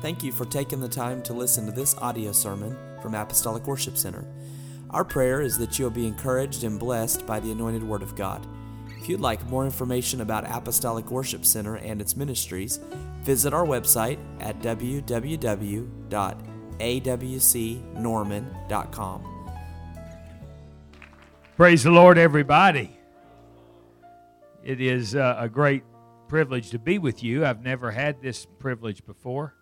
Thank you for taking the time to listen to this audio sermon from Apostolic Worship Center. Our prayer is that you'll be encouraged and blessed by the anointed Word of God. If you'd like more information about Apostolic Worship Center and its ministries, visit our website at www.awcnorman.com. Praise the Lord, everybody. It is uh, a great privilege to be with you. I've never had this privilege before,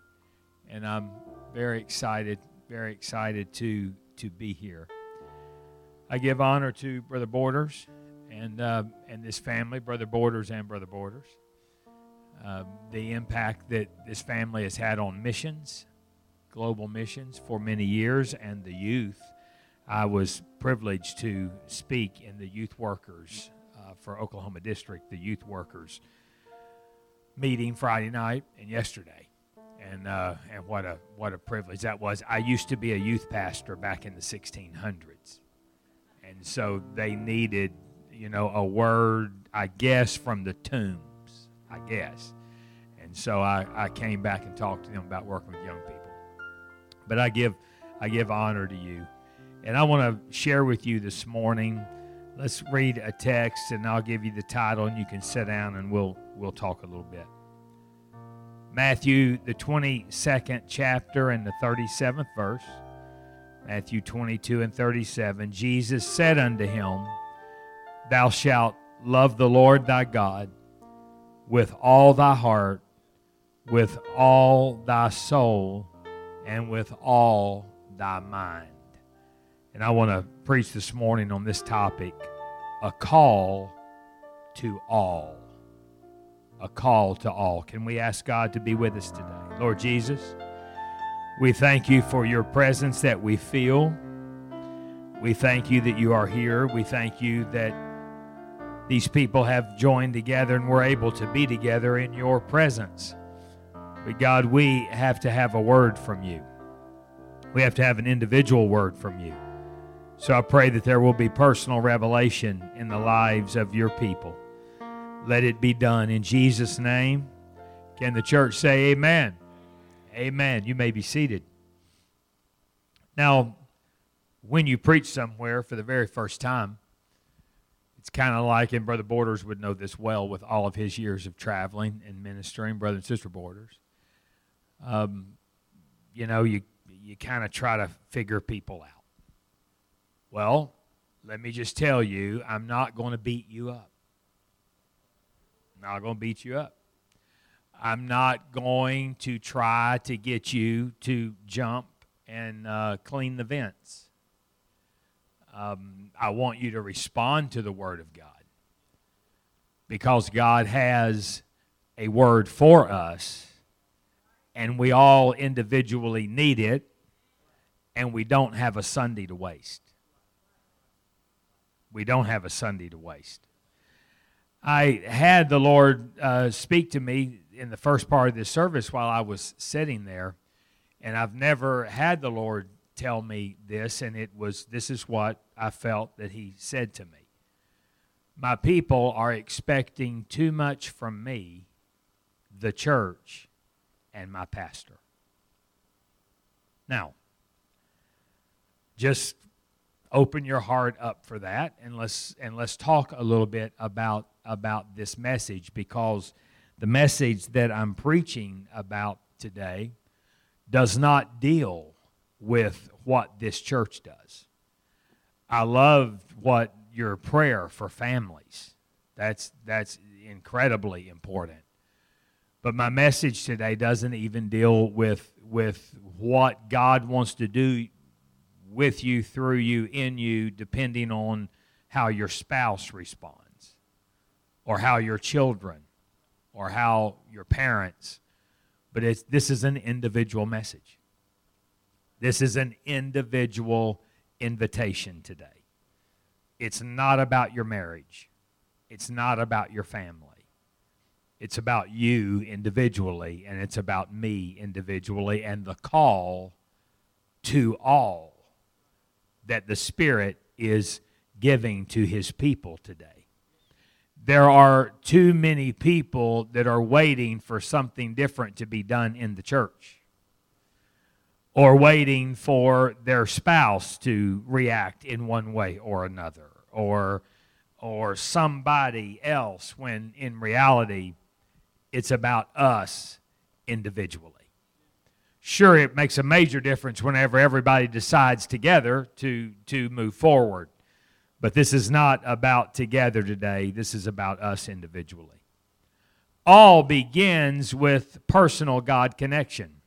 and I'm very excited, very excited to to be here. I give honor to Brother Borders and uh, and this family, Brother Borders and Brother Borders. Uh, the impact that this family has had on missions, global missions, for many years, and the youth. I was privileged to speak in the youth workers uh, for Oklahoma District, the youth workers meeting Friday night and yesterday, and uh, and what a what a privilege that was. I used to be a youth pastor back in the 1600s, and so they needed you know a word, I guess, from the tombs, I guess, and so I, I came back and talked to them about working with young people. But I give I give honor to you, and I want to share with you this morning. Let's read a text, and I'll give you the title, and you can sit down, and we'll we'll talk a little bit. Matthew, the 22nd chapter and the 37th verse. Matthew 22 and 37. Jesus said unto him, Thou shalt love the Lord thy God with all thy heart, with all thy soul, and with all thy mind. And I want to preach this morning on this topic a call to all a call to all. Can we ask God to be with us today? Lord Jesus, we thank you for your presence that we feel. We thank you that you are here. We thank you that these people have joined together and we're able to be together in your presence. But God, we have to have a word from you. We have to have an individual word from you. So I pray that there will be personal revelation in the lives of your people. Let it be done in Jesus' name. Can the church say amen? Amen. You may be seated. Now, when you preach somewhere for the very first time, it's kind of like, and Brother Borders would know this well with all of his years of traveling and ministering, Brother and Sister Borders. Um, you know, you, you kind of try to figure people out. Well, let me just tell you, I'm not going to beat you up not going to beat you up. I'm not going to try to get you to jump and uh, clean the vents. Um, I want you to respond to the Word of God because God has a word for us, and we all individually need it, and we don't have a Sunday to waste. We don't have a Sunday to waste. I had the Lord uh, speak to me in the first part of this service while I was sitting there, and I've never had the Lord tell me this, and it was this is what I felt that He said to me. My people are expecting too much from me, the church, and my pastor. Now, just open your heart up for that and let's and let's talk a little bit about about this message because the message that I'm preaching about today does not deal with what this church does. I love what your prayer for families. That's that's incredibly important. But my message today doesn't even deal with with what God wants to do with you, through you, in you, depending on how your spouse responds, or how your children, or how your parents. But it's, this is an individual message. This is an individual invitation today. It's not about your marriage, it's not about your family. It's about you individually, and it's about me individually, and the call to all that the Spirit is giving to His people today. There are too many people that are waiting for something different to be done in the church. or waiting for their spouse to react in one way or another or or somebody else when in reality it's about us individually. Sure, it makes a major difference whenever everybody decides together to, to move forward. But this is not about together today. This is about us individually. All begins with personal God connection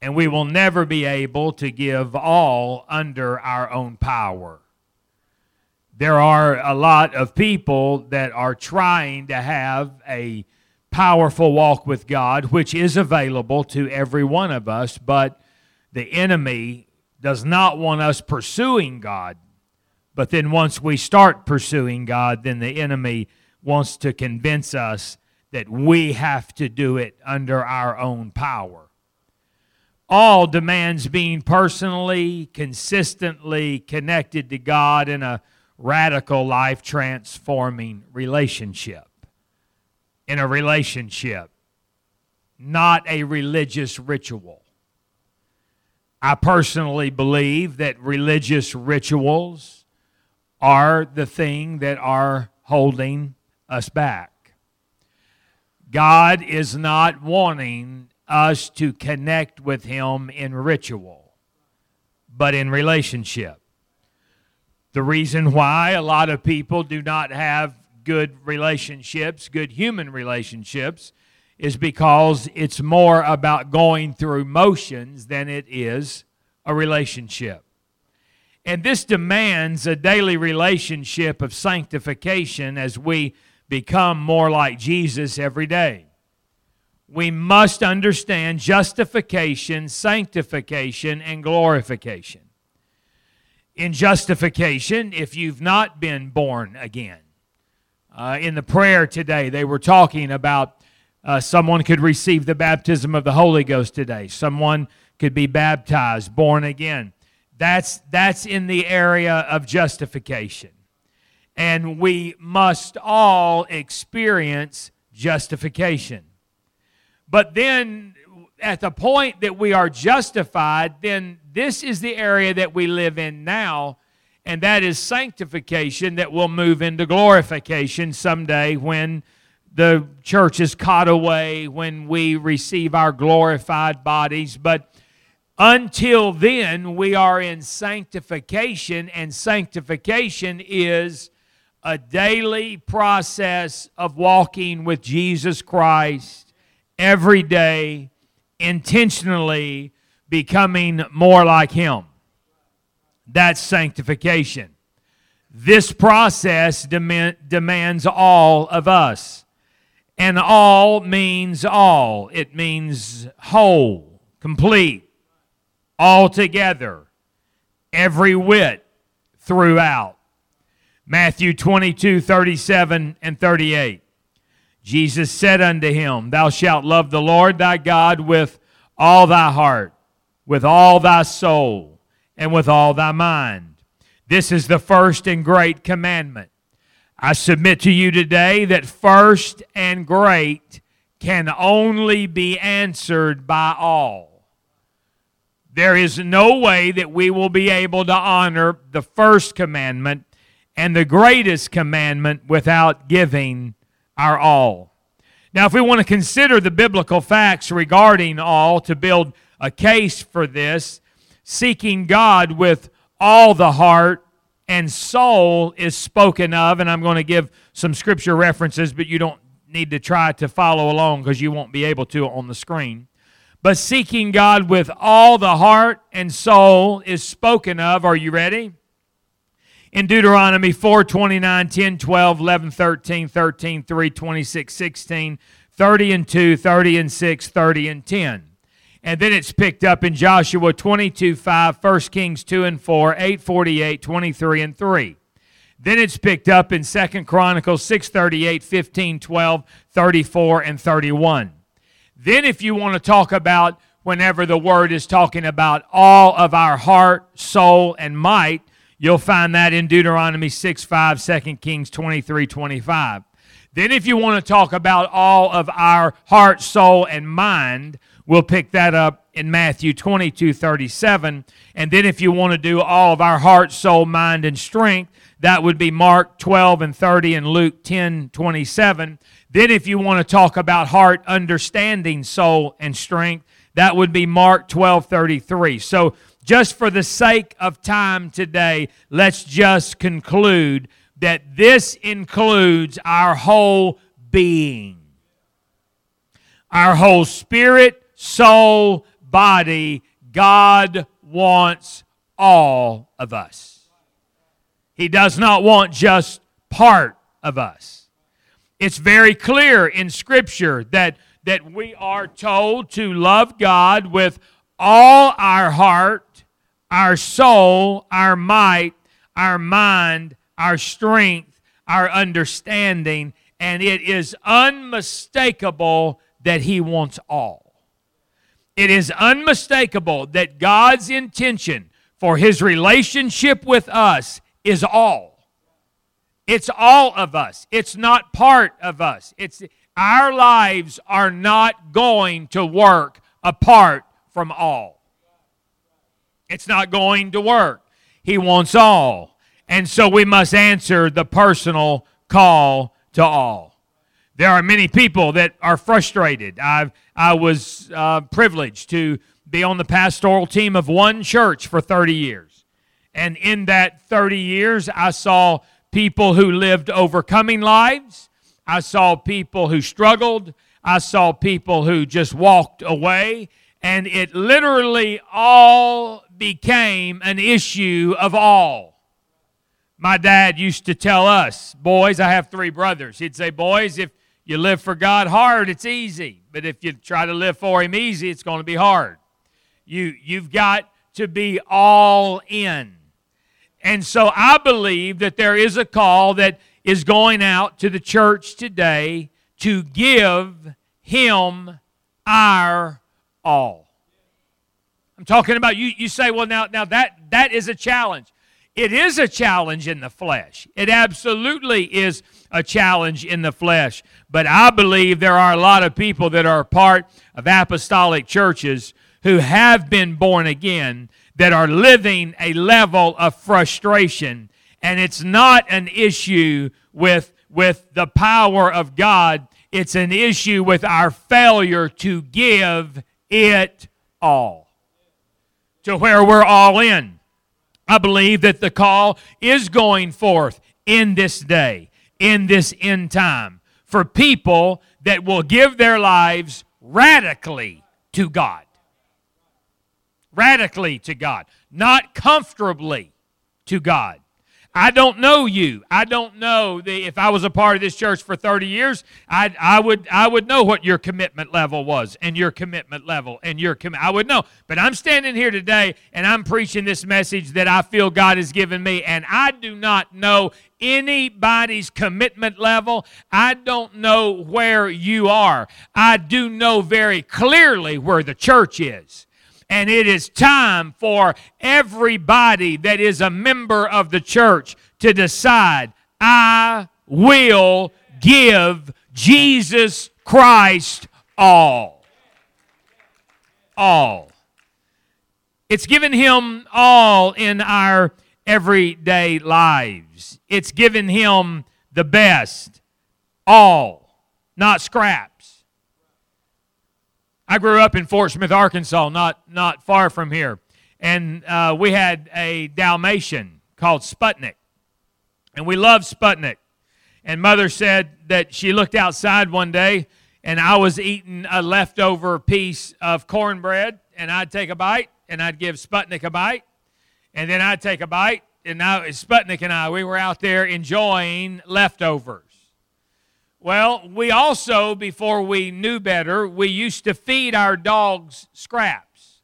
and we will never be able to give all under our own power. There are a lot of people that are trying to have a powerful walk with God, which is available to every one of us, but the enemy does not want us pursuing God. But then once we start pursuing God, then the enemy wants to convince us that we have to do it under our own power all demands being personally, consistently connected to God in a radical, life transforming relationship. In a relationship, not a religious ritual. I personally believe that religious rituals are the thing that are holding us back. God is not wanting us to connect with Him in ritual, but in relationship. The reason why a lot of people do not have good relationships, good human relationships, is because it's more about going through motions than it is a relationship. And this demands a daily relationship of sanctification as we become more like Jesus every day we must understand justification, sanctification, and glorification. In justification, if you've not been born again, uh, in the prayer today, they were talking about uh, someone could receive the baptism of the Holy Ghost today. Someone could be baptized, born again. That's, that's in the area of justification. And we must all experience justification. But then at the point that we are justified, then this is the area that we live in now, and that is sanctification that will move into glorification someday when the church is caught away, when we receive our glorified bodies. But until then, we are in sanctification, and sanctification is a daily process of walking with Jesus Christ every day, intentionally becoming more like Him. That's sanctification. This process demand, demands all of us. And all means all, it means whole, complete, all together, every whit throughout. Matthew 22, 37, and 38. Jesus said unto him, Thou shalt love the Lord thy God with all thy heart, with all thy soul, and with all thy mind. This is the first and great commandment. I submit to you today that first and great can only be answered by all. There is no way that we will be able to honor the first commandment and the greatest commandment without giving our all. Now, if we want to consider the biblical facts regarding all to build a case for this, seeking God with all the heart and soul is spoken of, and I'm going to give some scripture references, but you don't need to try to follow along because you won't be able to on the screen. But seeking God with all the heart and soul is spoken of. Are you ready? in Deuteronomy 4, 29, 10, 12, 11, 13, 13, 3, 26, 16, 30 and 2, 30 and 6, 30 and 10. And then it's picked up in Joshua 22, 5, 1 Kings 2 and 4, 8, 48, 23 and 3. Then it's picked up in 2 Chronicles 6, 38, 15, 12, 34, and 31. Then if you want to talk about whenever the word is talking about all of our heart, soul, and might, You'll find that in Deuteronomy 6 5, 2 Kings 23 25. Then, if you want to talk about all of our heart, soul, and mind, We'll pick that up in Matthew 22 37. And then if you want to do all of our heart, soul, mind, and strength, that would be Mark 12 and 30 and Luke 10 27. Then if you want to talk about heart, understanding, soul, and strength, that would be Mark 12 33. So just for the sake of time today, let's just conclude that this includes our whole being, our whole spirit, soul, body. God wants all of us. He does not want just part of us. It's very clear in Scripture that, that we are told to love God with all our heart, our soul, our might, our mind, our strength, our understanding, and it is unmistakable that He wants all. It is unmistakable that God's intention for His relationship with us is all. It's all of us. It's not part of us. It's our lives are not going to work apart from all. It's not going to work. He wants all. And so we must answer the personal call to all. There are many people that are frustrated. I've, I was uh, privileged to be on the pastoral team of one church for 30 years. And in that 30 years, I saw people who lived overcoming lives. I saw people who struggled. I saw people who just walked away. And it literally all became an issue of all. My dad used to tell us, boys, I have three brothers. He'd say, boys, if you live for God hard, it's easy. But if you try to live for Him easy, it's going to be hard. You, you've got to be all in. And so I believe that there is a call that is going out to the church today to give Him our all. I'm talking about you. You say, well, now, now that that is a challenge. It is a challenge in the flesh. It absolutely is a challenge in the flesh. But I believe there are a lot of people that are part of apostolic churches who have been born again that are living a level of frustration. And it's not an issue with, with the power of God, it's an issue with our failure to give it all. To where we're all in. I believe that the call is going forth in this day, in this end time, for people that will give their lives radically to God. Radically to God, not comfortably to God. I don't know you. I don't know the, if I was a part of this church for 30 years, I, I, would, I would know what your commitment level was and your commitment level and your commitment. I would know. But I'm standing here today and I'm preaching this message that I feel God has given me, and I do not know anybody's commitment level. I don't know where you are. I do know very clearly where the church is. And it is time for everybody that is a member of the church to decide I will give Jesus Christ all. All. It's given him all in our everyday lives. It's given him the best. All, not scrap. I grew up in Fort Smith, Arkansas, not, not far from here. And uh, we had a Dalmatian called Sputnik. And we loved Sputnik. And mother said that she looked outside one day and I was eating a leftover piece of cornbread and I'd take a bite and I'd give Sputnik a bite. And then I'd take a bite. And now Sputnik and I, we were out there enjoying leftovers. Well, we also, before we knew better, we used to feed our dogs scraps.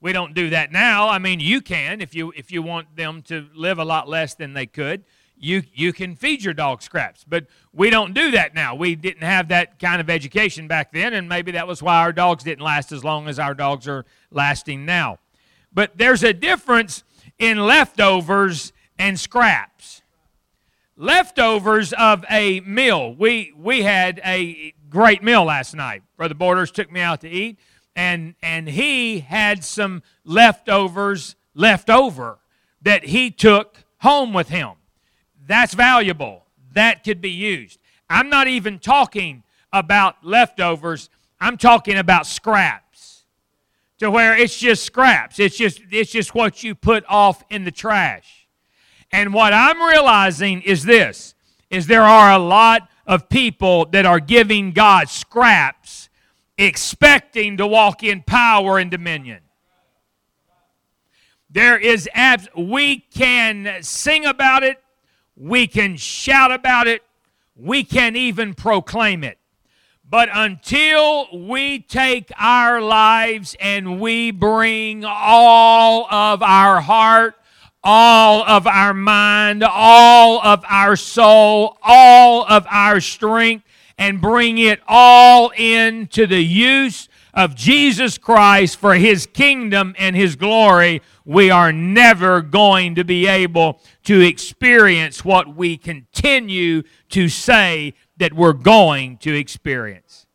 We don't do that now. I mean, you can if you if you want them to live a lot less than they could. You you can feed your dog scraps, but we don't do that now. We didn't have that kind of education back then, and maybe that was why our dogs didn't last as long as our dogs are lasting now. But there's a difference in leftovers and scraps leftovers of a meal. We we had a great meal last night. Brother Borders took me out to eat, and and he had some leftovers left over that he took home with him. That's valuable. That could be used. I'm not even talking about leftovers. I'm talking about scraps. To where it's just scraps. It's just it's just what you put off in the trash. And what I'm realizing is this is there are a lot of people that are giving God scraps expecting to walk in power and dominion. There is abs we can sing about it, we can shout about it, we can even proclaim it. But until we take our lives and we bring all of our heart, all of our mind, all of our soul, all of our strength, and bring it all into the use of Jesus Christ for his kingdom and his glory, we are never going to be able to experience what we continue to say that we're going to experience.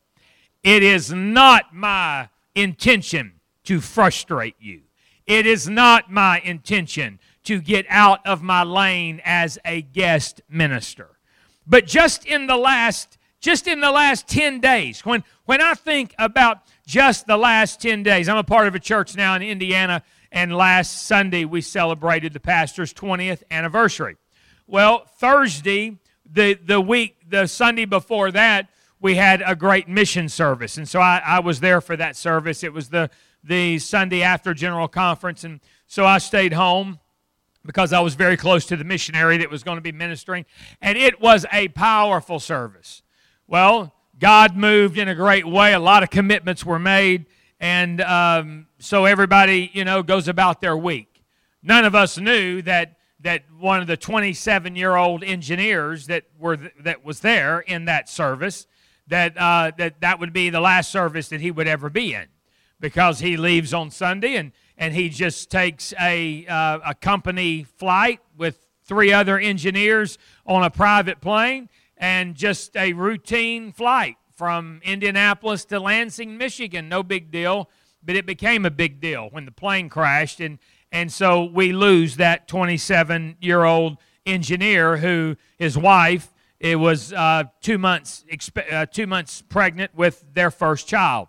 It is not my intention to frustrate you. It is not my intention to get out of my lane as a guest minister. But just in the last just in the last 10 days, when, when I think about just the last 10 days, I'm a part of a church now in Indiana, and last Sunday we celebrated the pastor's 20th anniversary. Well, Thursday, the, the week, the Sunday before that, we had a great mission service. And so I, I was there for that service. It was the, the Sunday after General Conference. And so I stayed home because I was very close to the missionary that was going to be ministering. And it was a powerful service. Well, God moved in a great way. A lot of commitments were made. And um, so everybody, you know, goes about their week. None of us knew that that one of the 27 year old engineers that were th- that was there in that service that uh, that that would be the last service that he would ever be in because he leaves on Sunday and and he just takes a uh, a company flight with three other engineers on a private plane and just a routine flight from Indianapolis to Lansing, Michigan. No big deal, but it became a big deal when the plane crashed. And, and so we lose that 27 year old engineer who his wife it was uh, two months uh, two months pregnant with their first child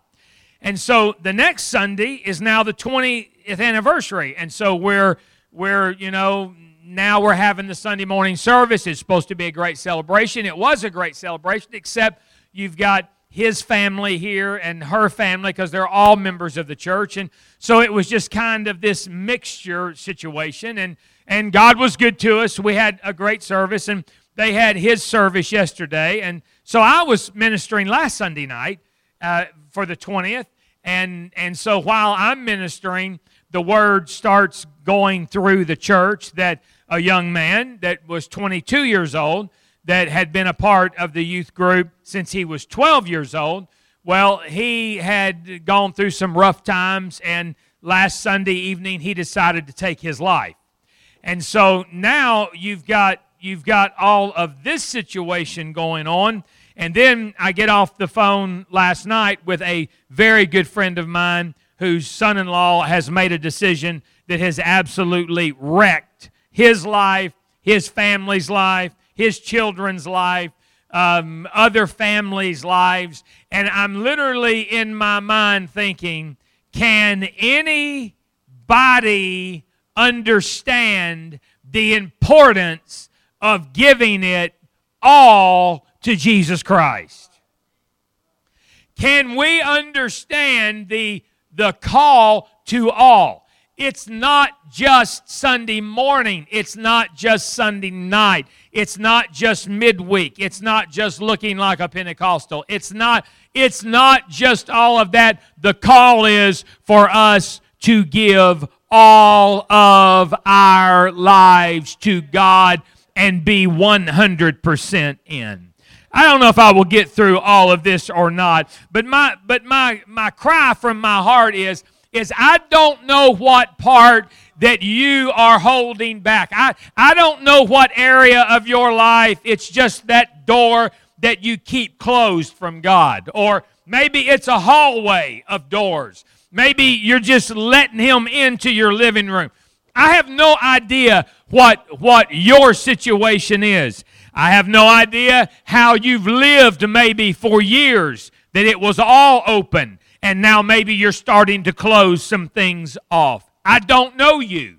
and so the next sunday is now the 20th anniversary and so we're we're you know now we're having the Sunday morning service. It's supposed to be a great celebration. It was a great celebration, except you've got his family here and her family because they're all members of the church. And so it was just kind of this mixture situation. And, and God was good to us. We had a great service, and they had his service yesterday. And so I was ministering last Sunday night uh, for the 20th. And, and so while I'm ministering, the word starts going through the church that a young man that was 22 years old that had been a part of the youth group since he was 12 years old. Well, he had gone through some rough times, and last Sunday evening he decided to take his life. And so now you've got you've got all of this situation going on. And then I get off the phone last night with a very good friend of mine whose son in law has made a decision that has absolutely wrecked his life, his family's life, his children's life, um, other families' lives. And I'm literally in my mind thinking, can anybody understand the importance of giving it all to Jesus Christ? Can we understand the, the call to all? It's not just Sunday morning. It's not just Sunday night. It's not just midweek. It's not just looking like a Pentecostal. It's not it's not just all of that. The call is for us to give all of our lives to God and be 100% in. I don't know if I will get through all of this or not, but my but my my cry from my heart is is I don't know what part that you are holding back. I, I don't know what area of your life it's just that door that you keep closed from God or Maybe it's a hallway of doors. Maybe you're just letting him into your living room. I have no idea what, what your situation is. I have no idea how you've lived maybe for years, that it was all open, and now maybe you're starting to close some things off. I don't know you.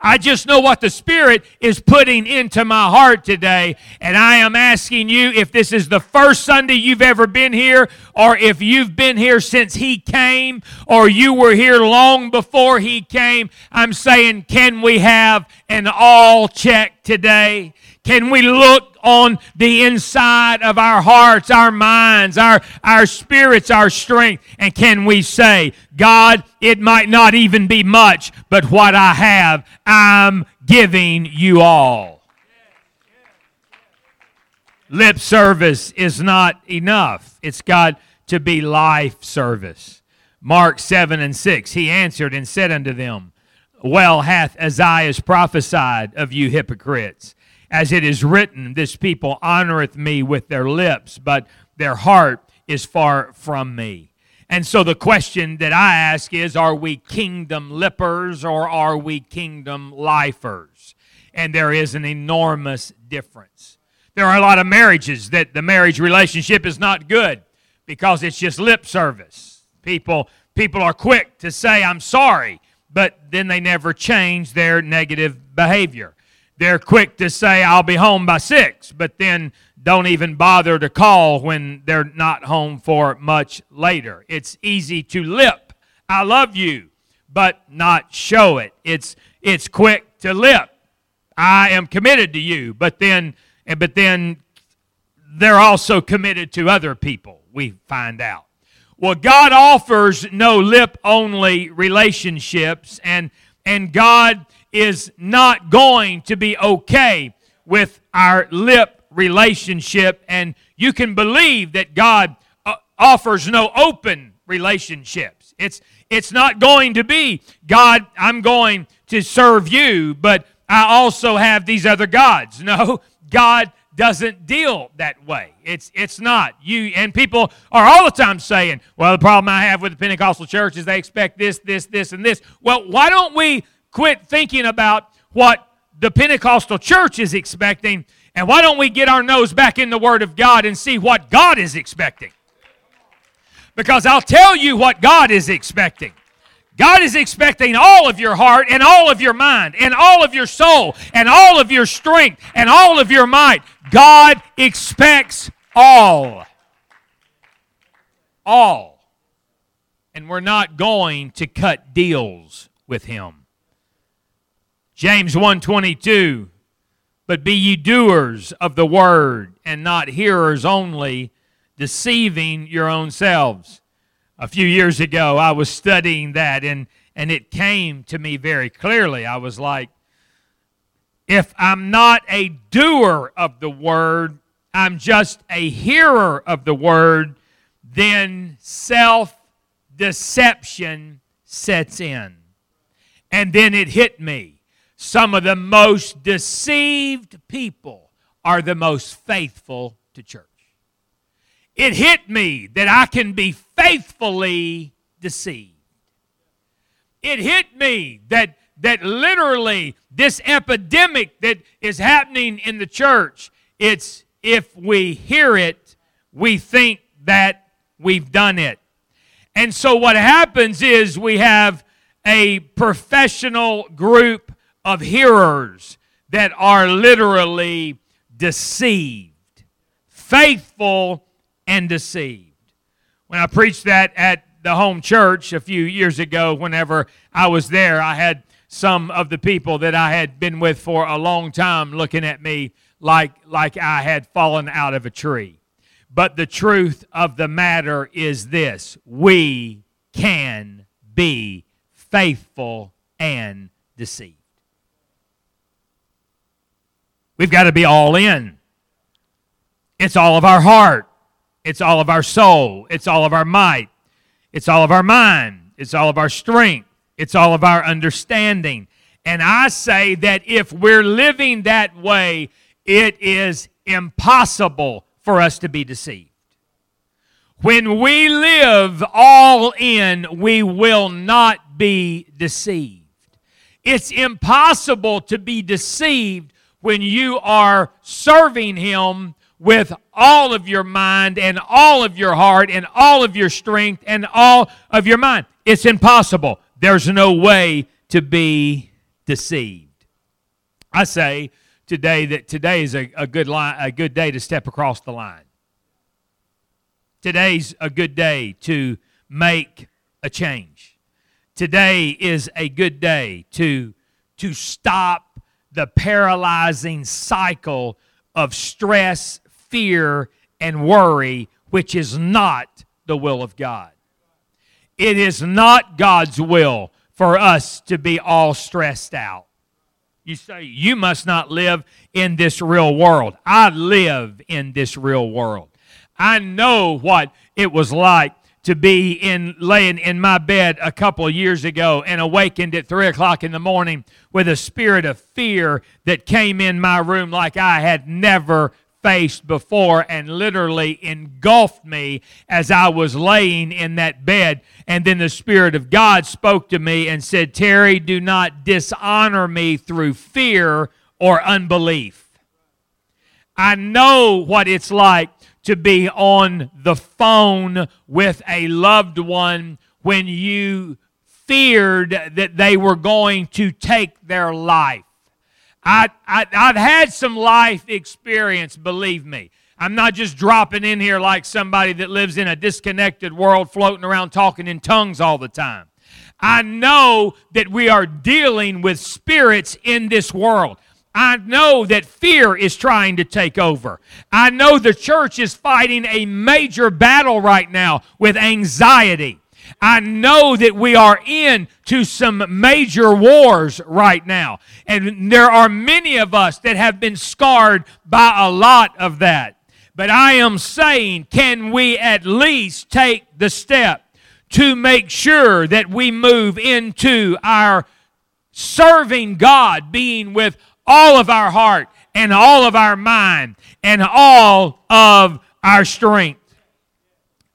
I just know what the Spirit is putting into my heart today. And I am asking you if this is the first Sunday you've ever been here, or if you've been here since He came, or you were here long before He came. I'm saying, can we have an all check today? Can we look on the inside of our hearts, our minds, our, our spirits, our strength? And can we say, God, it might not even be much, but what I have, I'm giving you all. Lip service is not enough. It's got to be life service. Mark 7 and 6, he answered and said unto them, Well hath Isaiah prophesied of you hypocrites as it is written, This people honoreth me with their lips, but their heart is far from me. And so the question that I ask is Are we kingdom lippers or are we kingdom lifers? And there is an enormous difference. There are a lot of marriages that the marriage relationship is not good because it's just lip service. People, people are quick to say, I'm sorry, but then they never change their negative behavior. They're quick to say, I'll be home by six, but then don't even bother to call when they're not home for much later. It's easy to lip, I love you, but not show it. It's, it's quick to lip, I am committed to you, but then, but then they're also committed to other people, we find out. Well, God offers no lip only relationships, and, and God is not going to be okay with our lip relationship. And you can believe that God uh, offers no open relationships. It's, it's not going to be, God, I'm going to serve you, but I also have these other gods. No, God doesn't deal that way. It's it's not. You and people are all the time saying, "Well, the problem I have with the Pentecostal church is they expect this, this, this, and this." Well, why don't we quit thinking about what the Pentecostal church is expecting, and why don't we get our nose back in the Word of God and see what God is expecting? Because I'll tell you what God is expecting. God is expecting all of your heart and all of your mind and all of your soul and all of your strength and all of your might. God expects all. All. And we're not going to cut deals with Him. James 1:22 But be ye doers of the word and not hearers only deceiving your own selves. A few years ago I was studying that and and it came to me very clearly. I was like if I'm not a doer of the word, I'm just a hearer of the word, then self deception sets in. And then it hit me some of the most deceived people are the most faithful to church. It hit me that I can be faithfully deceived. It hit me that that literally this epidemic that is happening in the church, it's if we hear it, we think that we've done it. And so what happens is we have a professional group of hearers that are literally deceived, faithful and deceived. When I preached that at the home church a few years ago, whenever I was there, I had some of the people that I had been with for a long time looking at me like, like I had fallen out of a tree. But the truth of the matter is this we can be faithful and deceived. We've got to be all in. It's all of our heart. It's all of our soul. It's all of our might. It's all of our mind. It's all of our strength. It's all of our understanding. And I say that if we're living that way, it is impossible for us to be deceived. When we live all in, we will not be deceived. It's impossible to be deceived when you are serving Him with all of your mind and all of your heart and all of your strength and all of your mind. It's impossible. There's no way to be deceived. I say today that today is a, a good line, a good day to step across the line. Today's a good day to make a change. Today is a good day to, to stop the paralyzing cycle of stress, fear, and worry, which is not the will of God. It is not God's will for us to be all stressed out. You say, You must not live in this real world. I live in this real world. I know what it was like to be in laying in my bed a couple years ago and awakened at three o'clock in the morning with a spirit of fear that came in my room like I had never faced before and literally engulfed me as I was laying in that bed. And then the Spirit of God spoke to me and said, Terry, do not dishonor me through fear or unbelief. I know what it's like to be on the phone with a loved one when you feared that they were going to take their life. I, I, I've had some life experience, believe me. I'm not just dropping in here like somebody that lives in a disconnected world floating around talking in tongues all the time. I know that we are dealing with spirits in this world. I know that fear is trying to take over. I know the church is fighting a major battle right now with anxiety. I know that we are into some major wars right now. And there are many of us that have been scarred by a lot of that. But I am saying, can we at least take the step to make sure that we move into our serving God, being with all of our heart and all of our mind and all of our strength.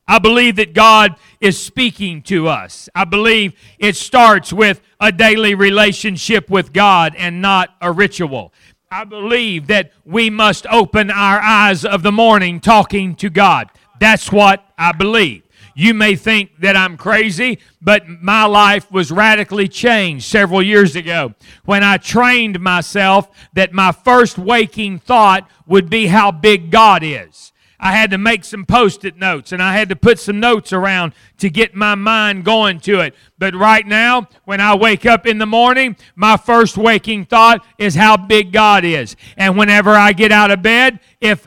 I believe that God is speaking to us. I believe it starts with a daily relationship with God and not a ritual. I believe that we must open our eyes of the morning talking to God. That's what I believe. You may think that I'm crazy, but my life was radically changed several years ago when I trained myself that my first waking thought would be how big God is. I had to make some post it notes and I had to put some notes around to get my mind going to it. But right now, when I wake up in the morning, my first waking thought is how big God is. And whenever I get out of bed, if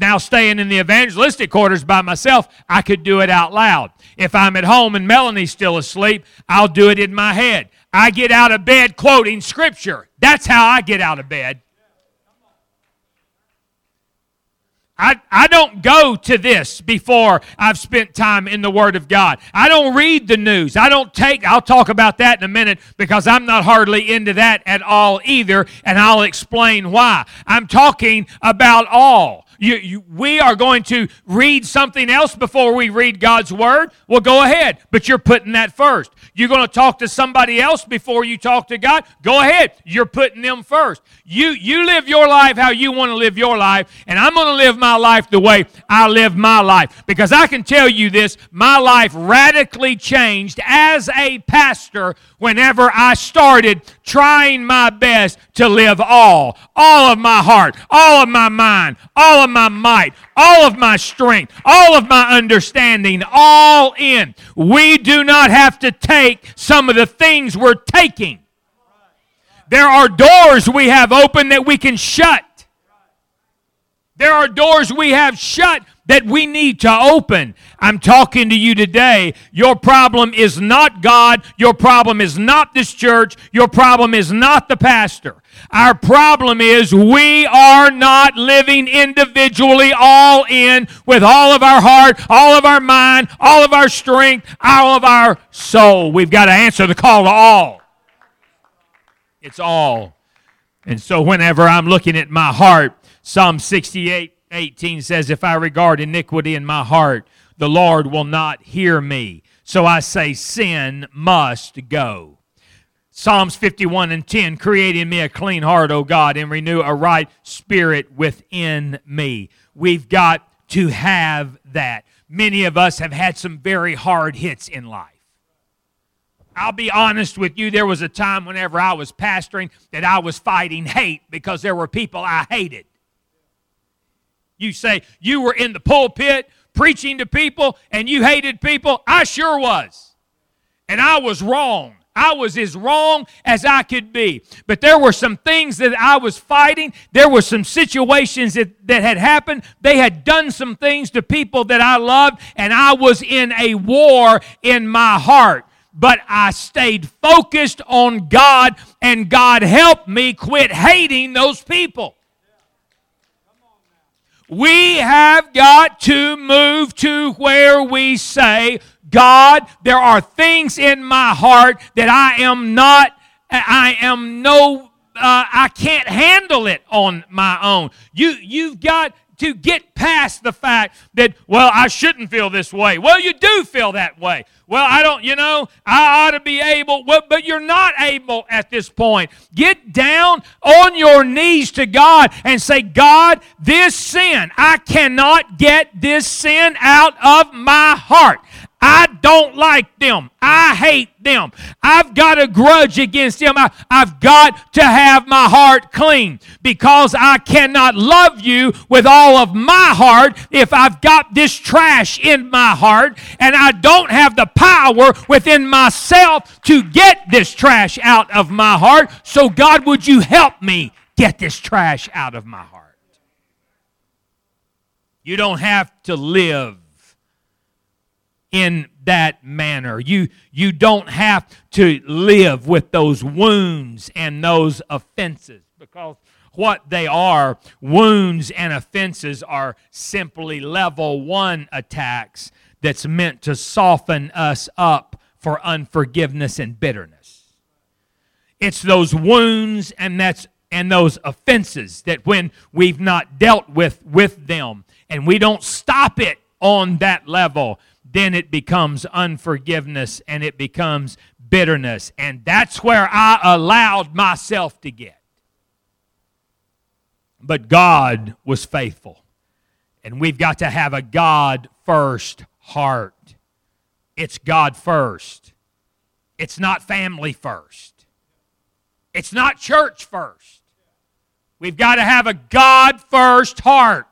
now staying in the evangelistic quarters by myself, I could do it out loud. If I'm at home and Melanie's still asleep, I'll do it in my head. I get out of bed quoting scripture. That's how I get out of bed. I, I don't go to this before I've spent time in the Word of God. I don't read the news. I don't take, I'll talk about that in a minute because I'm not hardly into that at all either, and I'll explain why. I'm talking about all. You, you, we are going to read something else before we read God's Word? Well, go ahead, but you're putting that first. You're going to talk to somebody else before you talk to God? Go ahead, you're putting them first. You, you live your life how you want to live your life, and I'm going to live my life the way I live my life. Because I can tell you this my life radically changed as a pastor whenever I started trying my best to live all, all of my heart, all of my mind, all of my might, all of my strength, all of my understanding, all in. We do not have to take some of the things we're taking. There are doors we have open that we can shut. There are doors we have shut that we need to open. I'm talking to you today. Your problem is not God. Your problem is not this church. Your problem is not the pastor. Our problem is we are not living individually all in with all of our heart, all of our mind, all of our strength, all of our soul. We've got to answer the call to all. It's all. And so whenever I'm looking at my heart, Psalm 68 18 says, If I regard iniquity in my heart, the Lord will not hear me. So I say, sin must go. Psalms 51 and 10 Create in me a clean heart, O God, and renew a right spirit within me. We've got to have that. Many of us have had some very hard hits in life. I'll be honest with you, there was a time whenever I was pastoring that I was fighting hate because there were people I hated. You say you were in the pulpit preaching to people and you hated people. I sure was. And I was wrong. I was as wrong as I could be. But there were some things that I was fighting. There were some situations that, that had happened. They had done some things to people that I loved, and I was in a war in my heart. But I stayed focused on God, and God helped me quit hating those people. We have got to move to where we say, God, there are things in my heart that I am not, I am no, uh, I can't handle it on my own. You, you've got to get past the fact that, well, I shouldn't feel this way. Well, you do feel that way. Well, I don't, you know, I ought to be able, well, but you're not able at this point. Get down on your knees to God and say, God, this sin, I cannot get this sin out of my heart. I don't like them. I hate them. I've got a grudge against them. I, have got to have my heart clean because I cannot love you with all of my heart if I've got this trash in my heart and I don't have the power within myself to get this trash out of my heart. So, God, would you help me get this trash out of my heart? You don't have to live in that manner. You, you don't have to live with those wounds and those offenses because what they are, wounds and offenses, are simply level one attacks that's meant to soften us up for unforgiveness and bitterness. It's those wounds and that's and those offenses that when we've not dealt with with them and we don't stop it on that level then it becomes unforgiveness and it becomes bitterness. And that's where I allowed myself to get. But God was faithful. And we've got to have a God first heart. It's God first. It's not family first. It's not church first. We've got to have a God first heart.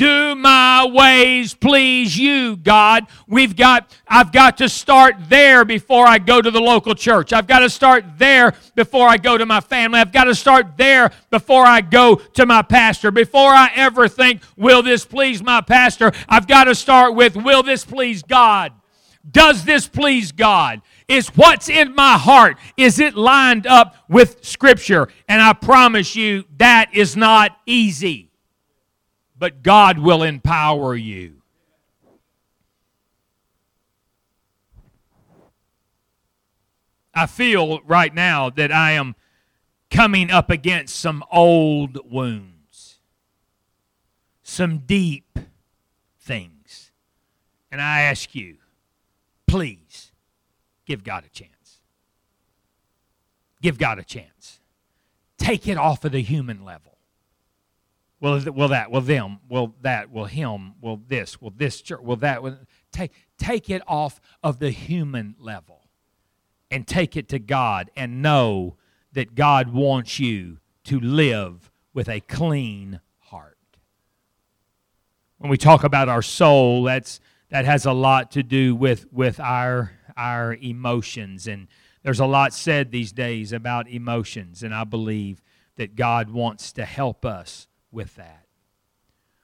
Do my ways please you, God? We've got, I've got to start there before I go to the local church. I've got to start there before I go to my family. I've got to start there before I go to my pastor. Before I ever think, will this please my pastor? I've got to start with, will this please God? Does this please God? Is what's in my heart, is it lined up with Scripture? And I promise you, that is not easy but God will empower you. I feel right now that I am coming up against some old wounds, some deep things. And I ask you, please give God a chance. Give God a chance. Take it off of the human level. Well, will that, will them, will that, will him, will this, will this church, will that. Will, take, take it off of the human level and take it to God and know that God wants you to live with a clean heart. When we talk about our soul, that's, that has a lot to do with, with our, our emotions. And there's a lot said these days about emotions, and I believe that God wants to help us with that.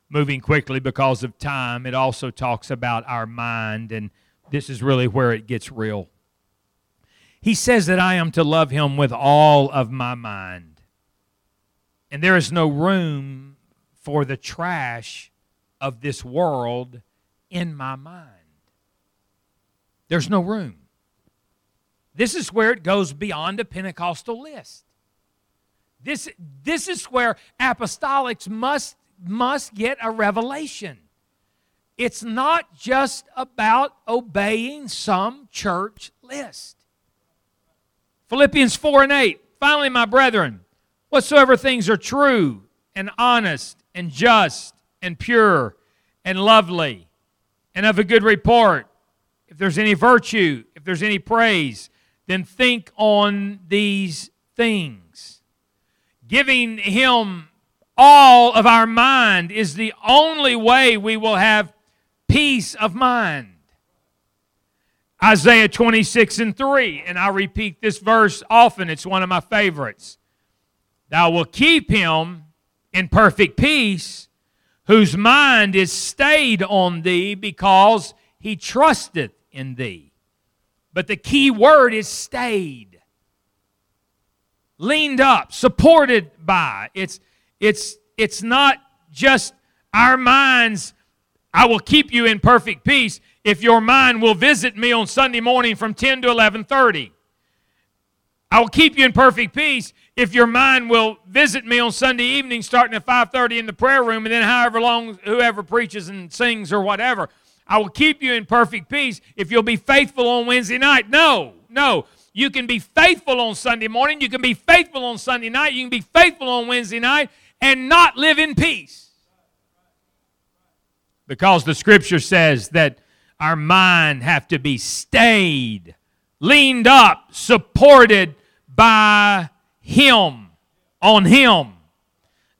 Moving quickly because of time, it also talks about our mind, and this is really where it gets real. He says that I am to love him with all of my mind. And there is no room for the trash of this world in my mind. There's no room. This is where it goes beyond a Pentecostal list. This, this is where apostolics must, must get a revelation. it's not just about obeying some church list. Philippians 4 and 8. Finally, my brethren, whatsoever things are true and honest and just and pure and lovely and of a good report, if there's any virtue, if there's any praise, then think on these things. Giving Him all of our mind is the only way we will have peace of mind. Isaiah 26 and 3, and I repeat this verse often, it's one of my favorites. Thou will keep him in perfect peace, whose mind is stayed on thee because he trusteth in thee. But the key word is stayed. Leaned up, supported by. It's it's it's not just our minds I will keep you in perfect peace if your mind will visit me on Sunday morning from 10 to 11:30. I will keep you in perfect peace if your mind will visit me on Sunday evening starting at 5:30 in the prayer room and then however long whoever preaches and sings or whatever. I will keep you in perfect peace if you'll be faithful on Wednesday night. No, no. You can be faithful on Sunday morning, you can be faithful on Sunday night, you can be faithful on Wednesday night and not live in peace. Because the scripture says that our mind have to be stayed, leaned up, supported by him, on him.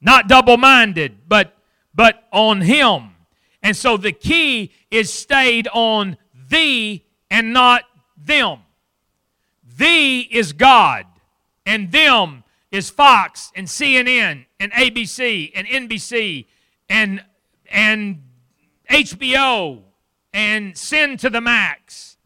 Not double-minded, but but on him. And so the key is stayed on thee and not them. Thee is God, and them is Fox and CNN and ABC and NBC and and HBO and Sin to the Max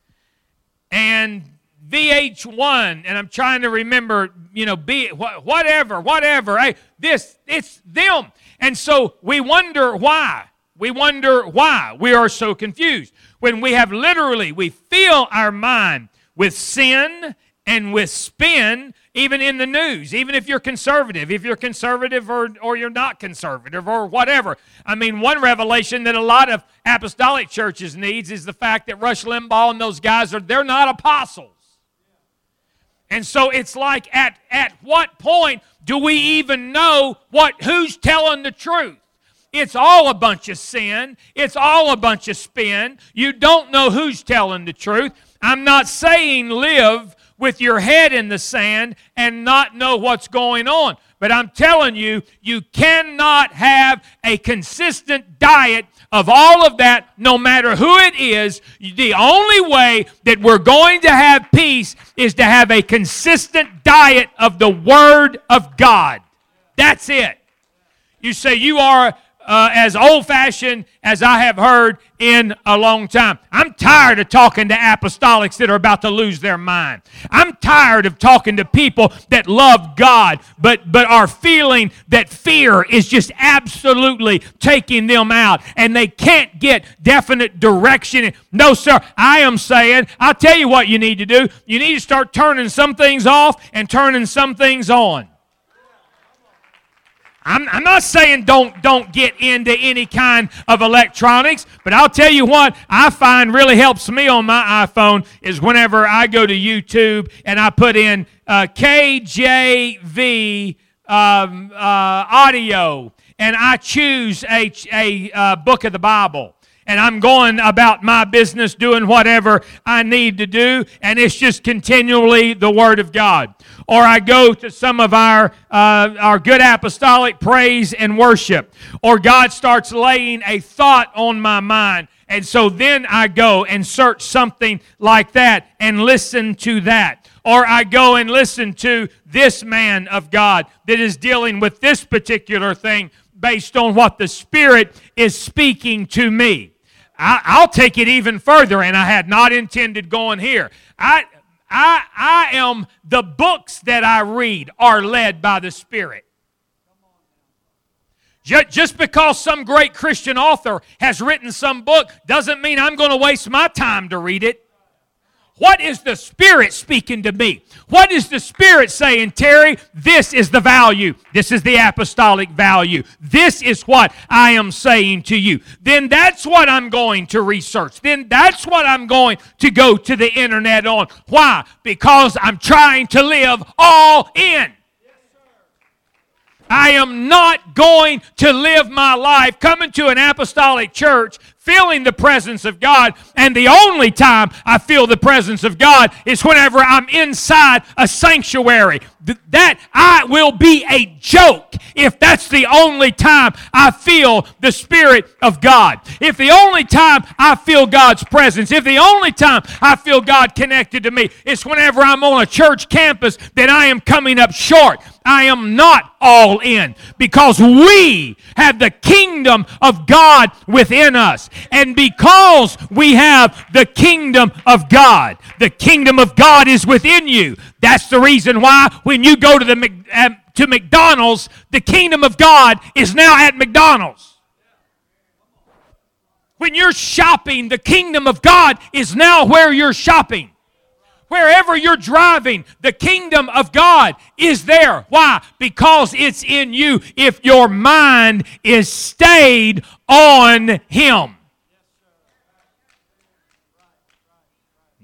and VH1 and I'm trying to remember, you know, be whatever, whatever. Hey, this it's them. And so we wonder why. We wonder why we are so confused when we have literally we fill our mind with sin and with spin even in the news, even if you're conservative, if you're conservative or, or you're not conservative or whatever. I mean, one revelation that a lot of apostolic churches needs is the fact that Rush Limbaugh and those guys are they're not apostles. And so it's like at, at what point do we even know what who's telling the truth? It's all a bunch of sin. It's all a bunch of spin. You don't know who's telling the truth. I'm not saying live with your head in the sand and not know what's going on. But I'm telling you, you cannot have a consistent diet of all of that, no matter who it is. The only way that we're going to have peace is to have a consistent diet of the Word of God. That's it. You say you are uh, as old fashioned as I have heard in a long time. I'm tired of talking to apostolics that are about to lose their mind. I'm tired of talking to people that love God but, but are feeling that fear is just absolutely taking them out and they can't get definite direction. No, sir, I am saying, I'll tell you what you need to do. You need to start turning some things off and turning some things on. I'm, I'm not saying don't, don't get into any kind of electronics, but I'll tell you what I find really helps me on my iPhone is whenever I go to YouTube and I put in uh, KJV um, uh, audio and I choose a, a uh, book of the Bible and I'm going about my business doing whatever I need to do, and it's just continually the Word of God. Or I go to some of our, uh, our good apostolic praise and worship, or God starts laying a thought on my mind. And so then I go and search something like that and listen to that. Or I go and listen to this man of God that is dealing with this particular thing based on what the Spirit is speaking to me. I, will take it even further, and I had not intended going here. I, I, I am, the books that I read are led by the Spirit. Just because some great Christian author has written some book doesn't mean I'm going to waste my time to read it. What is the Spirit speaking to me? What is the Spirit saying, Terry? This is the value. This is the apostolic value. This is what I am saying to you. Then that's what I'm going to research. Then that's what I'm going to go to the internet on. Why? Because I'm trying to live all in. I am not going to live my life coming to an apostolic church feeling the presence of God. And the only time I feel the presence of God is whenever I'm inside a sanctuary. That I will be a joke if that's the only time I feel the Spirit of God. If the only time I feel God's presence, if the only time I feel God connected to me is whenever I'm on a church campus, then I am coming up short. I am not all in because we have the kingdom of God within us. And because we have the kingdom of God, the kingdom of God is within you. That's the reason why when you go to the uh, to McDonald's, the kingdom of God is now at McDonald's. When you're shopping, the kingdom of God is now where you're shopping. Wherever you're driving, the kingdom of God is there. Why? Because it's in you if your mind is stayed on Him.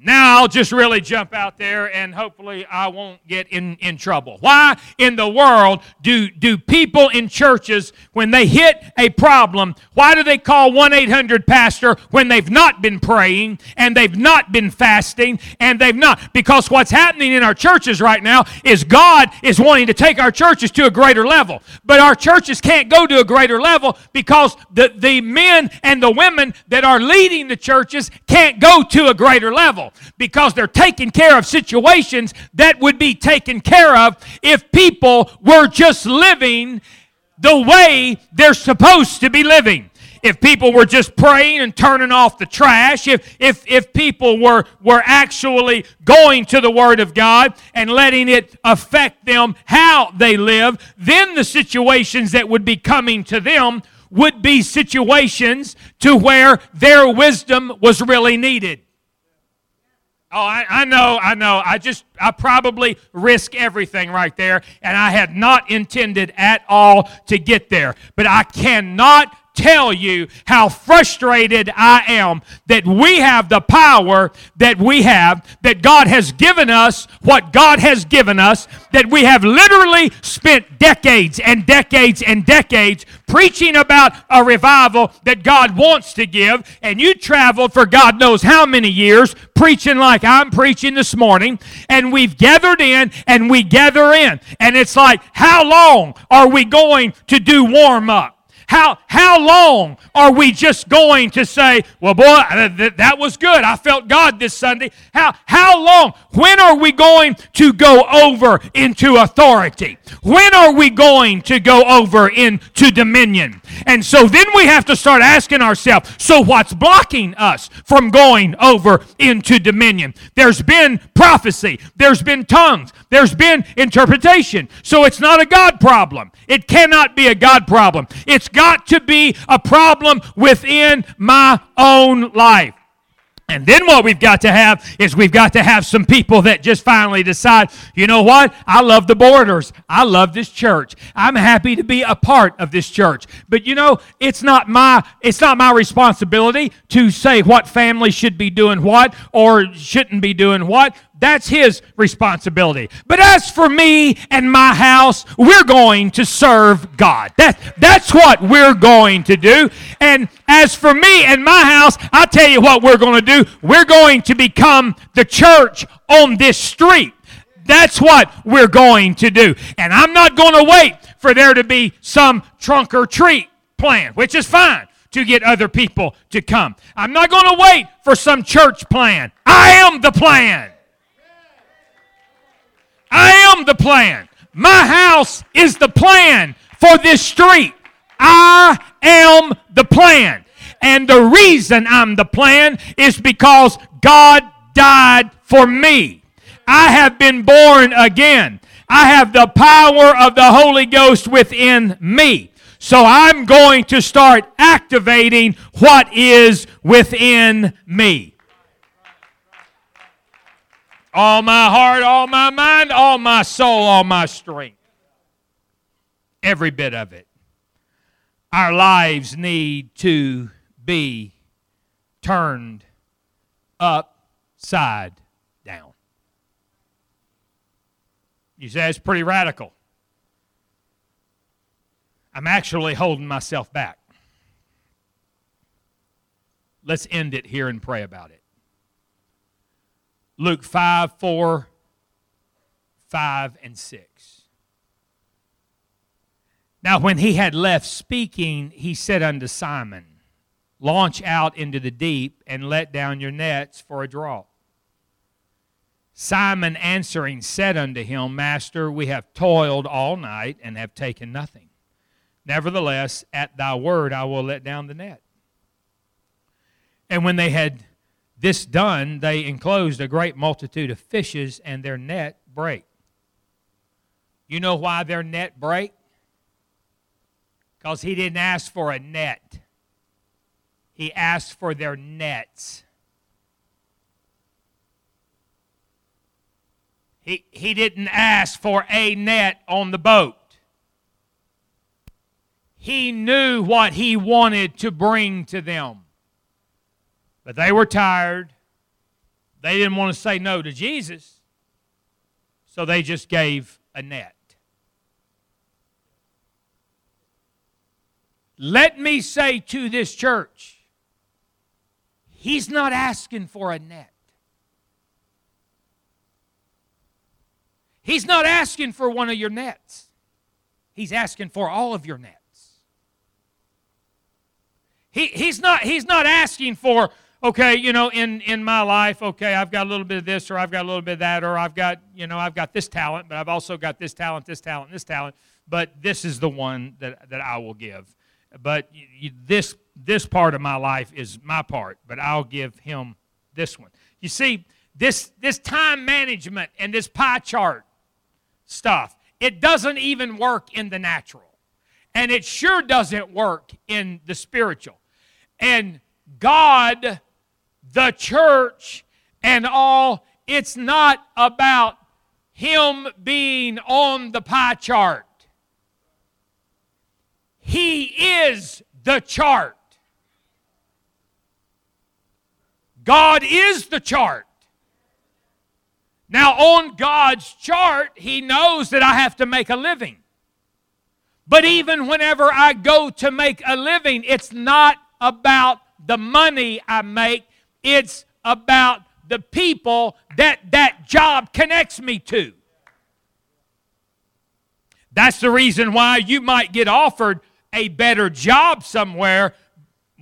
Now I'll just really jump out there and hopefully I won't get in, in trouble. Why in the world do, do people in churches, when they hit a problem, why do they call 1 800 Pastor when they've not been praying and they've not been fasting and they've not? Because what's happening in our churches right now is God is wanting to take our churches to a greater level. But our churches can't go to a greater level because the, the men and the women that are leading the churches can't go to a greater level because they're taking care of situations that would be taken care of if people were just living the way they're supposed to be living if people were just praying and turning off the trash, if, if, if people were, were actually going to the Word of God and letting it affect them how they live, then the situations that would be coming to them would be situations to where their wisdom was really needed. Oh, I, I, know, I know. I just, I probably risk everything right there, and I had not intended at all to get there. But I cannot tell you how frustrated I am that we have the power that we have, that God has given us what God has given us, that we have literally spent decades and decades and decades preaching about a revival that God wants to give, and you traveled for God knows how many years preaching like I'm preaching this morning, and we've gathered in and we gather in. And it's like, how long are we going to do warm up? How, how long are we just going to say, well, boy, uh, th- that was good. I felt God this Sunday. How, how long? When are we going to go over into authority? When are we going to go over into dominion? And so then we have to start asking ourselves so what's blocking us from going over into dominion? There's been prophecy, there's been tongues, there's been interpretation. So it's not a God problem. It cannot be a God problem. It's got to be a problem within my own life. And then what we've got to have is we've got to have some people that just finally decide, you know what? I love the borders. I love this church. I'm happy to be a part of this church. But you know, it's not my it's not my responsibility to say what family should be doing what or shouldn't be doing what. That's his responsibility. But as for me and my house, we're going to serve God. That, that's what we're going to do. And as for me and my house, I'll tell you what we're going to do. We're going to become the church on this street. That's what we're going to do. And I'm not going to wait for there to be some trunk or treat plan, which is fine to get other people to come. I'm not going to wait for some church plan. I am the plan. I am the plan. My house is the plan for this street. I am the plan. And the reason I'm the plan is because God died for me. I have been born again. I have the power of the Holy Ghost within me. So I'm going to start activating what is within me. All my heart, all my mind, all my soul, all my strength. Every bit of it. Our lives need to be turned upside down. You say it's pretty radical. I'm actually holding myself back. Let's end it here and pray about it. Luke 5, 4, 5, and 6. Now, when he had left speaking, he said unto Simon, Launch out into the deep and let down your nets for a draught. Simon answering said unto him, Master, we have toiled all night and have taken nothing. Nevertheless, at thy word I will let down the net. And when they had this done, they enclosed a great multitude of fishes, and their net brake. You know why their net brake? Because he didn't ask for a net, he asked for their nets. He, he didn't ask for a net on the boat. He knew what he wanted to bring to them. But they were tired. They didn't want to say no to Jesus. So they just gave a net. Let me say to this church, he's not asking for a net. He's not asking for one of your nets. He's asking for all of your nets. He, he's, not, he's not asking for, okay, you know, in, in my life, okay, I've got a little bit of this or I've got a little bit of that or I've got, you know, I've got this talent, but I've also got this talent, this talent, this talent, but this is the one that, that I will give. But you, this, this part of my life is my part, but I'll give him this one. You see, this, this time management and this pie chart stuff, it doesn't even work in the natural. And it sure doesn't work in the spiritual and God, the church, and all. It's not about Him being on the pie chart. He is the chart. God is the chart. Now, on God's chart, He knows that I have to make a living. But even whenever I go to make a living, it's not about the money I make, it's about the people that that job connects me to. That's the reason why you might get offered a better job somewhere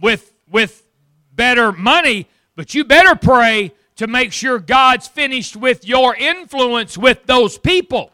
with, with better money, but you better pray to make sure God's finished with your influence with those people.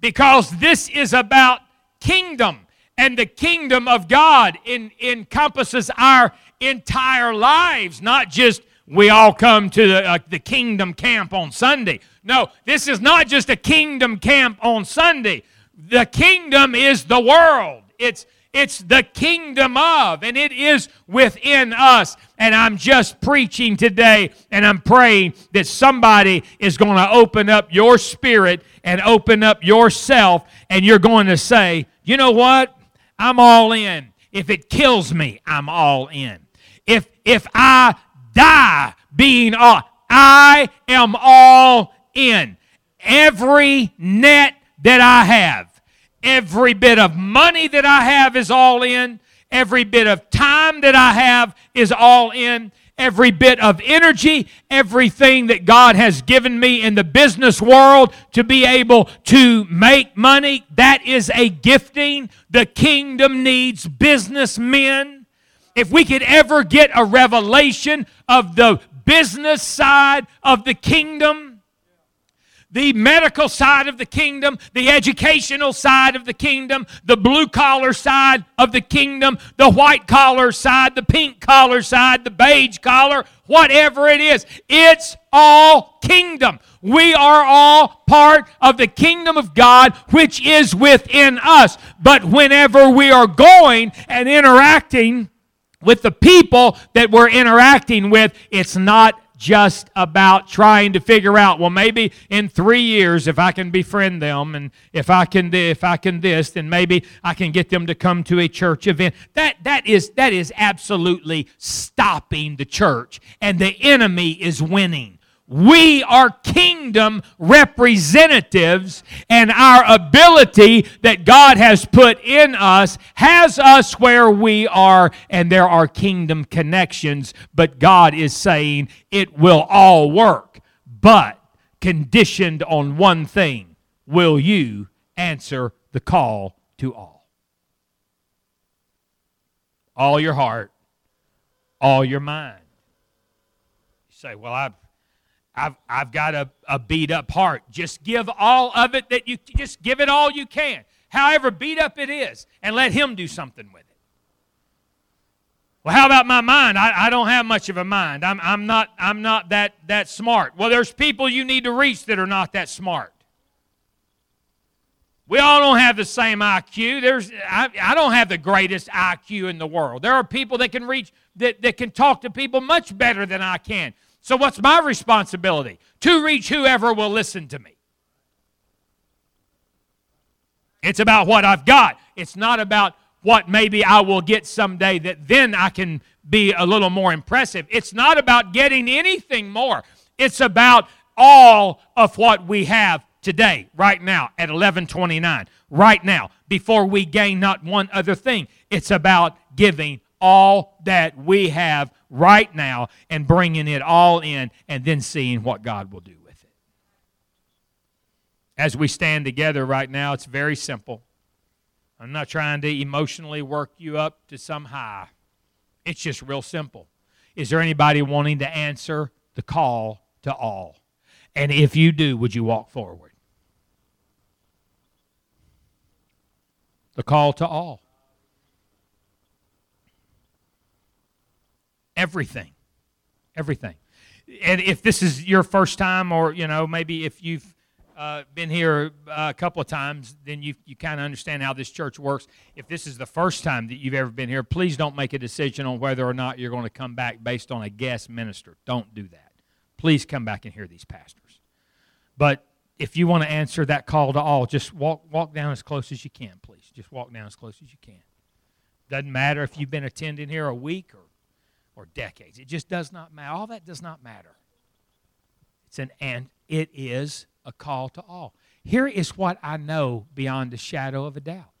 Because this is about kingdom and the kingdom of God in, encompasses our entire lives, not just we all come to the, uh, the kingdom camp on Sunday. No, this is not just a kingdom camp on Sunday. The kingdom is the world. It's it's the kingdom of, and it is within us. And I'm just preaching today, and I'm praying that somebody is going to open up your spirit and open up yourself, and you're going to say, you know what? I'm all in. If it kills me, I'm all in. If if I die being all, I am all in. Every net that I have, every bit of money that I have is all in. Every bit of time that I have is all in every bit of energy, everything that God has given me in the business world to be able to make money. That is a gifting. The kingdom needs businessmen. If we could ever get a revelation of the business side of the kingdom, the medical side of the kingdom, the educational side of the kingdom, the blue collar side of the kingdom, the white collar side, the pink collar side, the beige collar, whatever it is. It's all kingdom. We are all part of the kingdom of God, which is within us. But whenever we are going and interacting with the people that we're interacting with, it's not just about trying to figure out, well, maybe in three years, if I can befriend them and if I can if I can this, then maybe I can get them to come to a church event. That that is that is absolutely stopping the church, and the enemy is winning. We are kingdom representatives, and our ability that God has put in us has us where we are, and there are kingdom connections. But God is saying it will all work, but conditioned on one thing will you answer the call to all? All your heart, all your mind. You say, Well, I've I've, I've got a, a beat up heart. Just give all of it that you just give it all you can, however beat up it is, and let Him do something with it. Well, how about my mind? I, I don't have much of a mind. I'm, I'm not, I'm not that, that smart. Well, there's people you need to reach that are not that smart. We all don't have the same IQ. There's, I, I don't have the greatest IQ in the world. There are people that can reach, that, that can talk to people much better than I can. So, what's my responsibility? To reach whoever will listen to me. It's about what I've got. It's not about what maybe I will get someday that then I can be a little more impressive. It's not about getting anything more. It's about all of what we have today, right now, at 1129, right now, before we gain not one other thing. It's about giving all that we have right now and bringing it all in and then seeing what God will do with it. As we stand together right now, it's very simple. I'm not trying to emotionally work you up to some high. It's just real simple. Is there anybody wanting to answer the call to all? And if you do, would you walk forward? The call to all. Everything. Everything. And if this is your first time, or, you know, maybe if you've uh, been here uh, a couple of times, then you, you kind of understand how this church works. If this is the first time that you've ever been here, please don't make a decision on whether or not you're going to come back based on a guest minister. Don't do that. Please come back and hear these pastors. But if you want to answer that call to all, just walk, walk down as close as you can, please. Just walk down as close as you can. Doesn't matter if you've been attending here a week or or decades. It just does not matter. All that does not matter. It's an and it is a call to all. Here is what I know beyond a shadow of a doubt.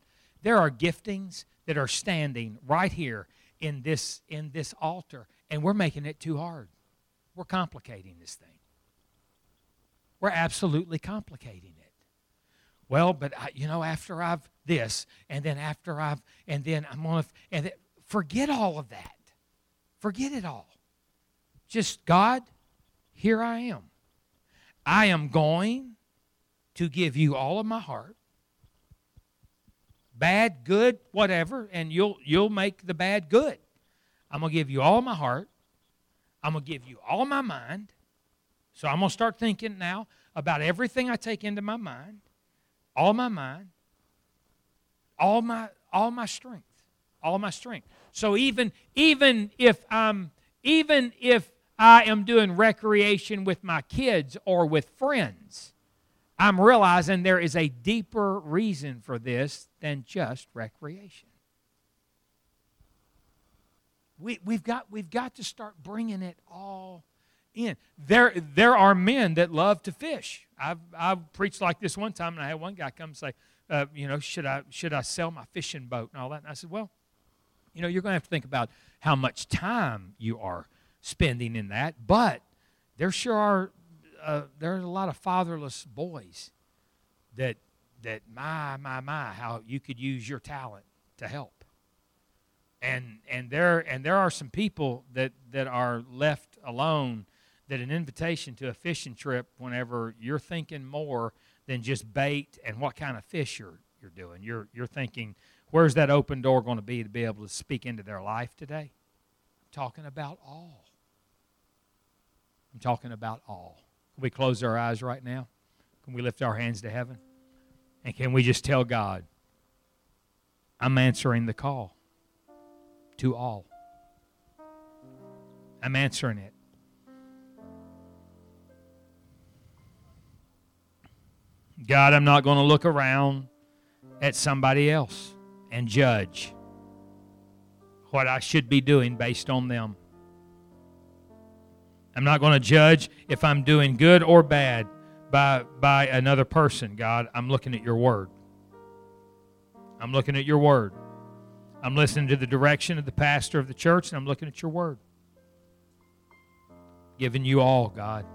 There are giftings that are standing right here in this in this altar and we're making it too hard. We're complicating this thing. We're absolutely complicating it. Well, but I, you know, after I've this, and then after I've, and then I'm gonna, and then, forget all of that. Forget it all. Just, God, here I am. I am going to give you all of my heart. Bad, good, whatever, and you'll you'll make the bad good. I'm to give you all my heart. I'm to give you all my mind. So I'm to start thinking now about everything I take into my mind, all my mind, all my all my strength, all my strength. So even even if I'm even if I am doing recreation with my kids or with friends, I'm realizing there is a deeper reason for this than just recreation. We, we've, got, we've got to start bringing it all in. There, there are men that love to fish. I've, I've preached like this one time, and I had one guy come and say, uh, you know, should I, should I sell my fishing boat and all that? And I said, well, you know, you're going to have to think about how much time you are spending in that. But there sure are uh, there are a lot of fatherless boys that that my my my how you could use your talent to help. And and there and there are some people that that are left alone that an invitation to a fishing trip whenever you're thinking more than just bait and what kind of fish you're you're doing. You're you're thinking Where's that open door going to be to be able to speak into their life today? I'm talking about all. I'm talking about all. Can we close our eyes right now? Can we lift our hands to heaven? And can we just tell God, I'm answering the call to all? I'm answering it. God, I'm not going to look around at somebody else and judge what I should be doing based on them. I'm not going to judge if I'm doing good or bad by, by another person, God. I'm looking at your word. I'm looking at your word. I'm listening to the direction of the pastor of the church, and I'm looking at your word. Giving you all, God.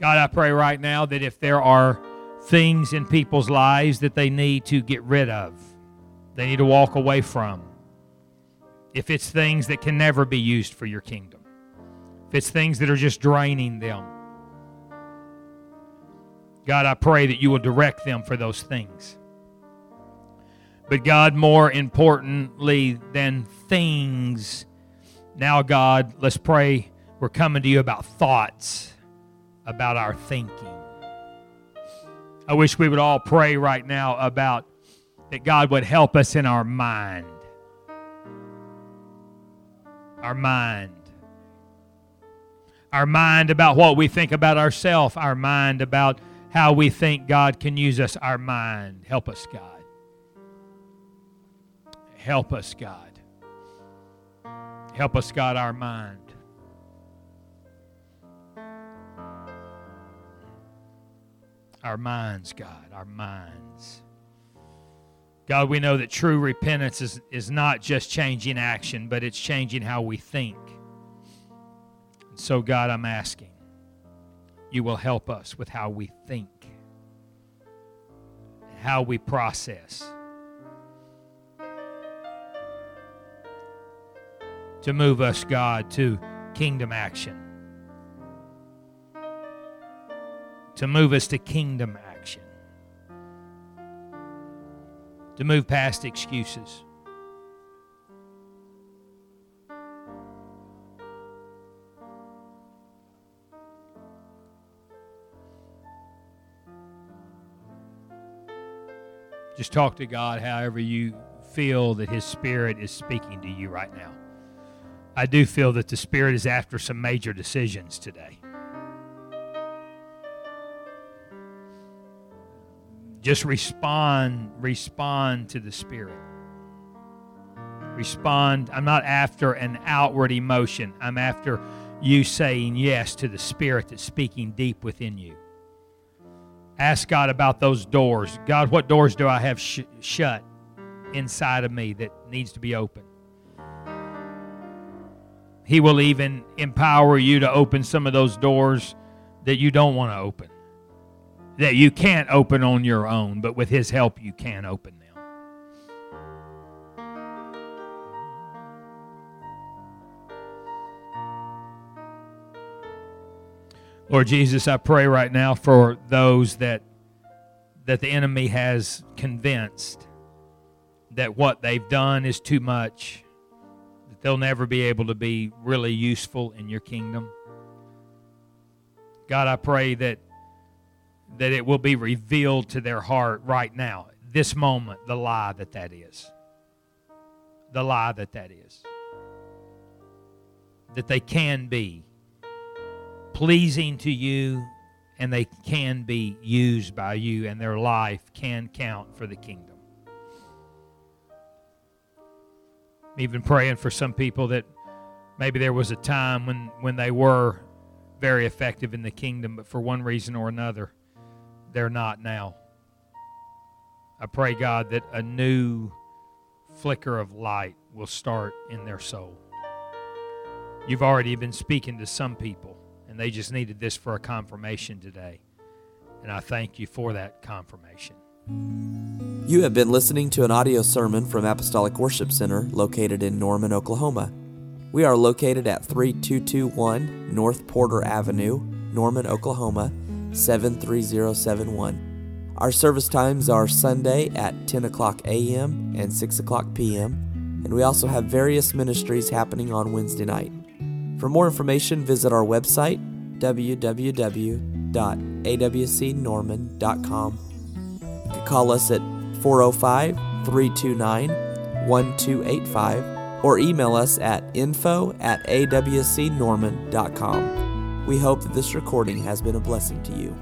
God, I pray right now that if there are things in people's lives that they need to get rid of, they need to walk away from, if it's things that can never be used for your kingdom, if it's things that are just draining them, God, I pray that you will direct them for those things. But God, more importantly than things, now, God, let's pray. We're coming to you about thoughts, about our thinking. I wish we would all pray right now about that God would help us in our mind. Our mind. Our mind about what we think about ourselves, our mind about how we think God can use us, our mind. Help us, God. Help us, God. Help us, God, our mind. Our minds, God, our minds. God, we know that true repentance is, is not just changing action, but it's changing how we think. So, God, I'm asking you will help us with how we think, how we process. To move us, God, to kingdom action. To move us to kingdom action. To move past excuses. Just talk to God however you feel that His Spirit is speaking to you right now. I do feel that the Spirit is after some major decisions today. Just respond, respond to the Spirit. Respond. I'm not after an outward emotion. I'm after you saying yes to the Spirit that's speaking deep within you. Ask God about those doors. God, what doors do I have sh- shut inside of me that needs to be open? He will even empower you to open some of those doors that you don't want to open, that you can't open on your own, but with His help, you can open them. Lord Jesus, I pray right now for those that that the enemy has convinced that what they've done is too much, that they'll never be able to be really useful in your kingdom. God, I pray that that it will be revealed to their heart right now, this moment, the lie that that is. The lie that that is. That they can be pleasing to you and they can be used by you and their life can count for the kingdom. I'm even praying for some people that maybe there was a time when, when they were very effective in the kingdom, but for one reason or another, they're not now. I pray, God, that a new flicker of light will start in their soul. You've already been speaking to some people and they just needed this for a confirmation today. And I thank you for that confirmation. You have been listening to an audio sermon from Apostolic Worship Center located in Norman, Oklahoma. We are located at 3221 North Porter Avenue, Norman, Oklahoma 73071. Our service times are Sunday at 10 o'clock a.m. and 6 o'clock p.m., and we also have various ministries happening on Wednesday night. For more information, visit our website, www.awcnorman.com. You can call us at 405 329 1285 or email us at info at awcnorman.com. We hope that this recording has been a blessing to you.